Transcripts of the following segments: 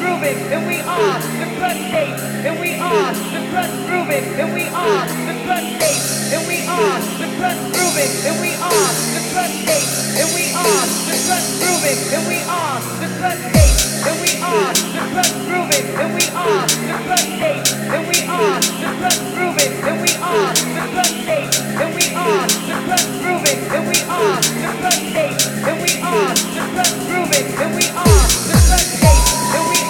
grooving, and we are the state, and we are the crust grooving, and we are the state, and we are the crust grooving, and we are the state, and we are the crust grooving, and we are the state, and we are the crust grooving, and we are the state, and we are the crust grooving, and we are the state, and we are the crust grooving, and we are the and we are the and we are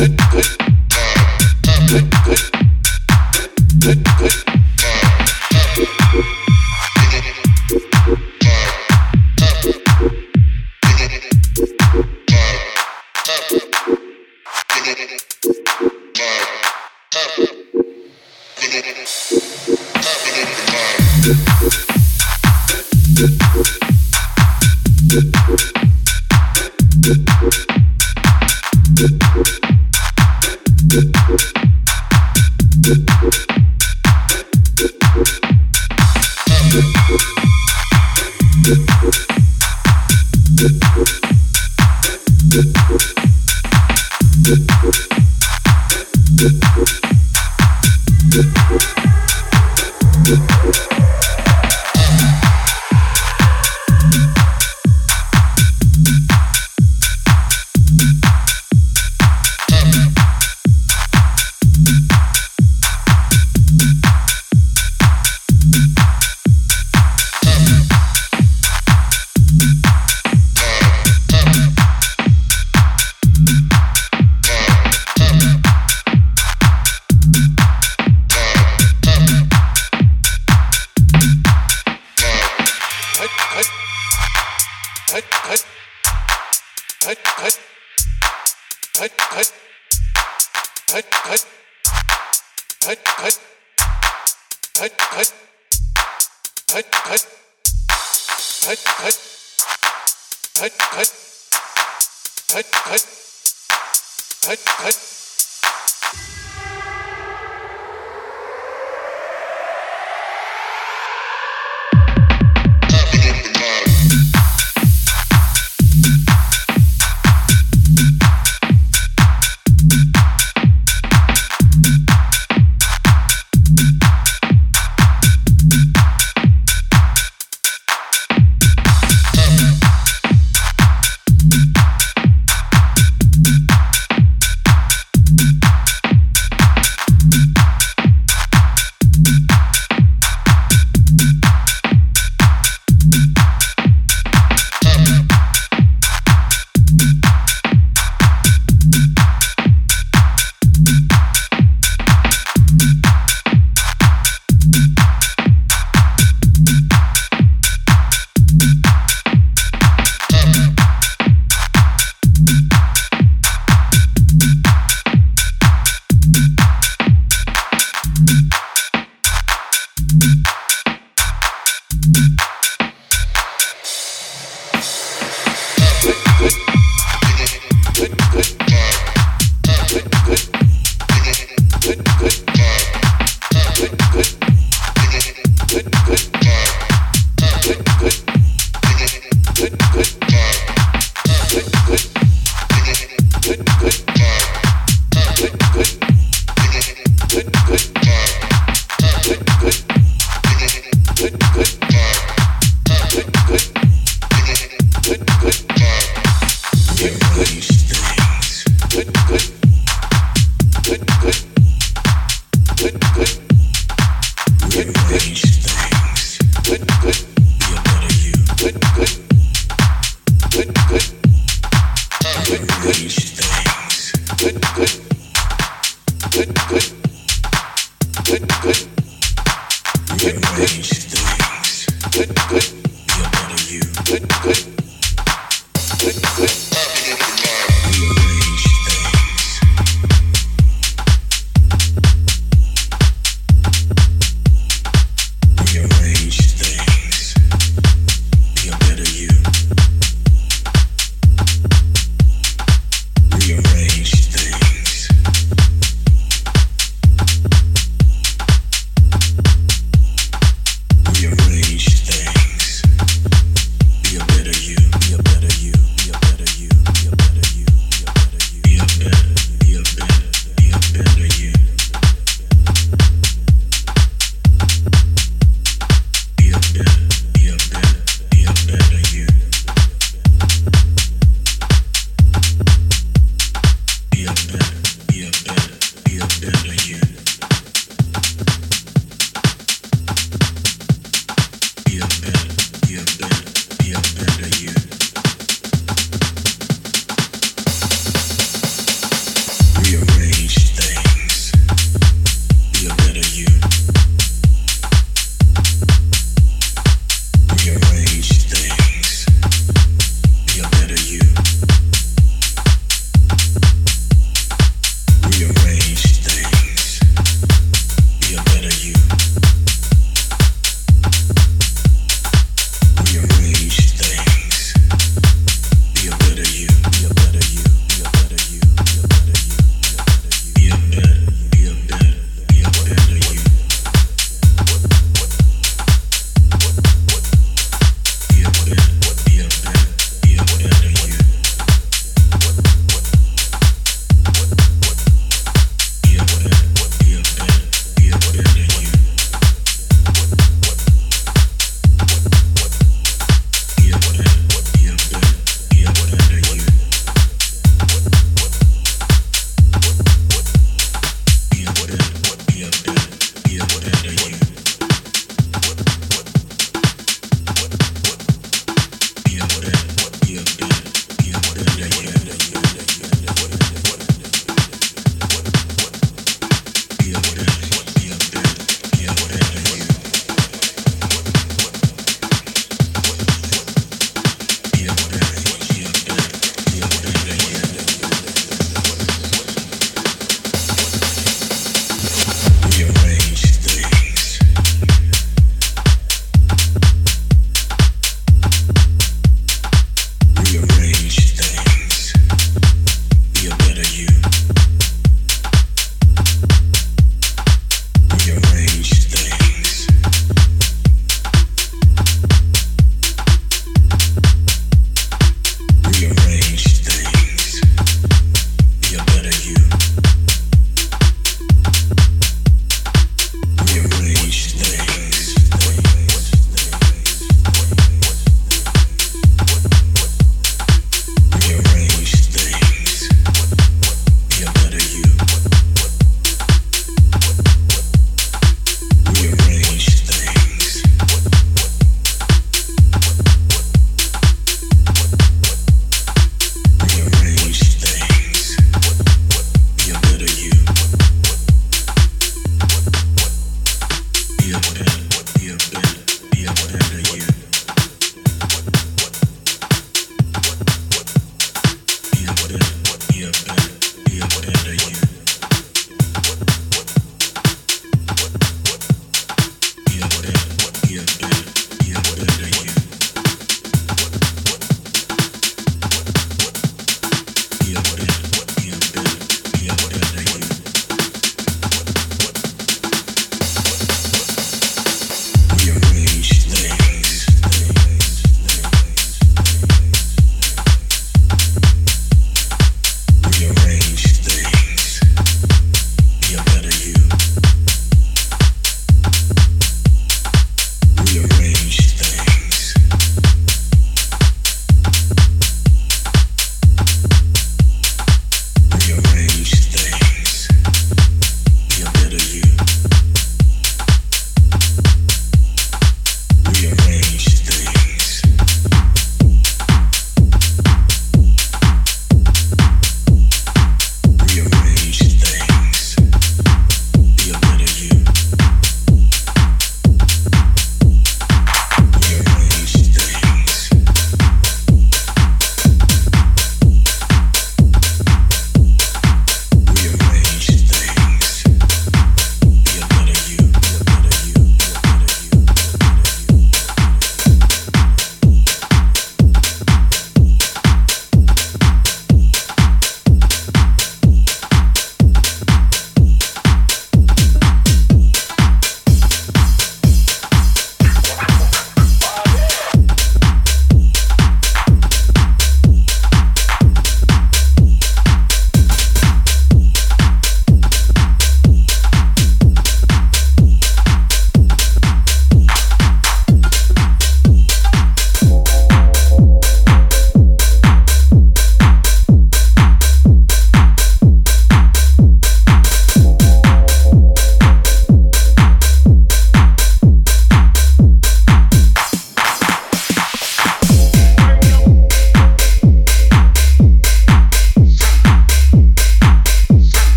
Sit, sit, sit.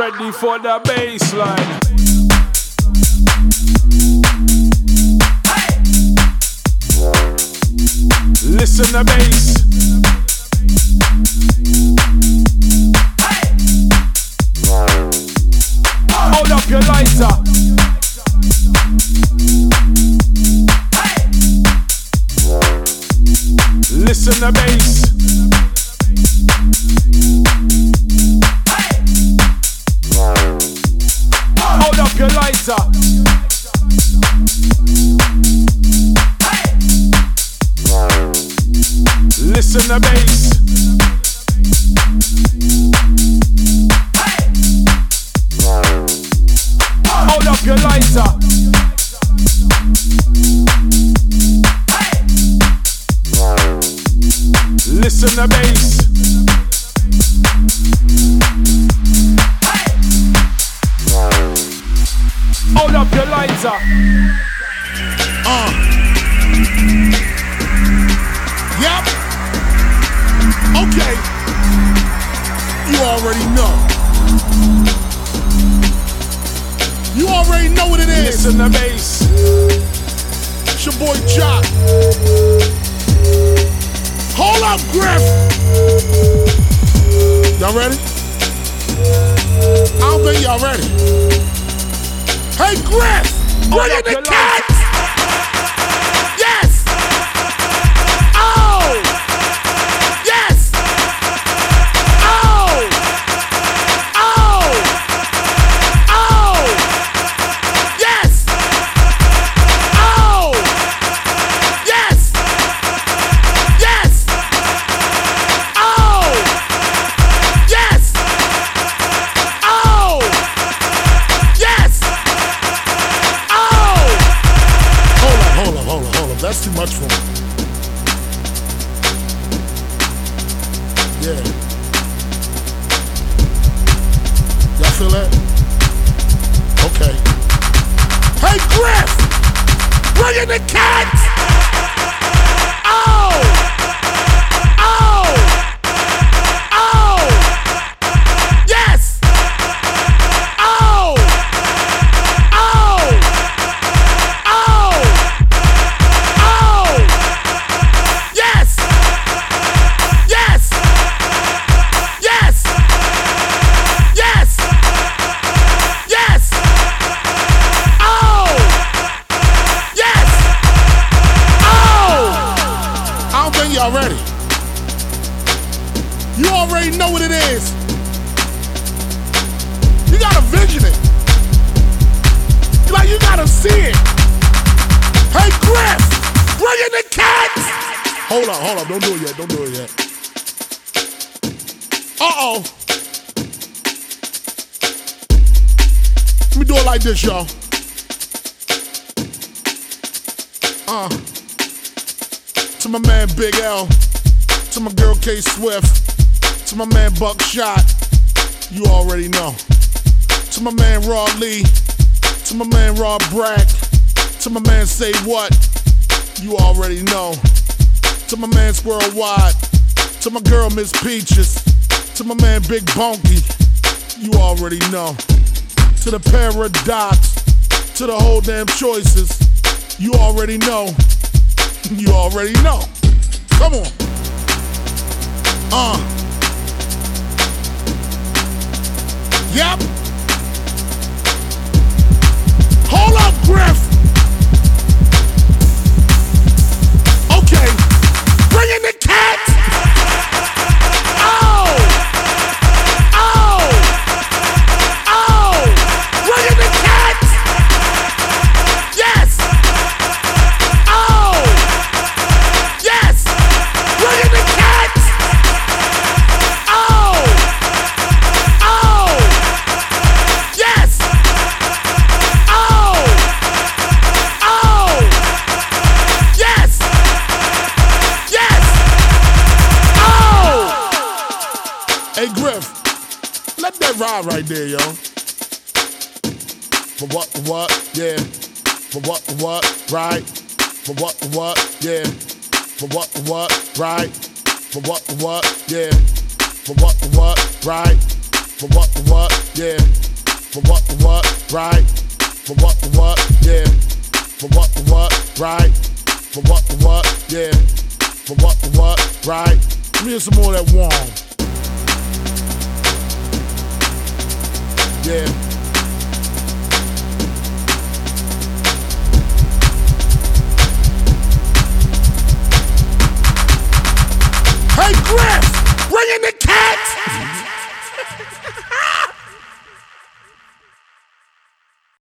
Ready for the bassline. Listen to bass. Hold on, don't do it yet, don't do it yet. Uh-oh. Let me do it like this, y'all. Uh. To my man Big L. To my girl K Swift. To my man Buckshot. You already know. To my man Raw Lee. To my man Rob Brack. To my man Say What. You already know. To my man Squirrel Wide. To my girl Miss Peaches. To my man Big Bonky. You already know. To the paradox. To the whole damn choices. You already know. You already know. Come on. Uh. Yep. Hold up, Griff. In the right there, yo. For what, what, yeah. For what, what, right. For what, what, yeah. For what, what, right. For what, what, yeah. For what, what, right. For what, what, yeah. For what, what, right. For what, what, yeah. For what, what, right. For what, what, yeah. For what, what, right. Let me some more that warm. Hey Griff, bring in the cats.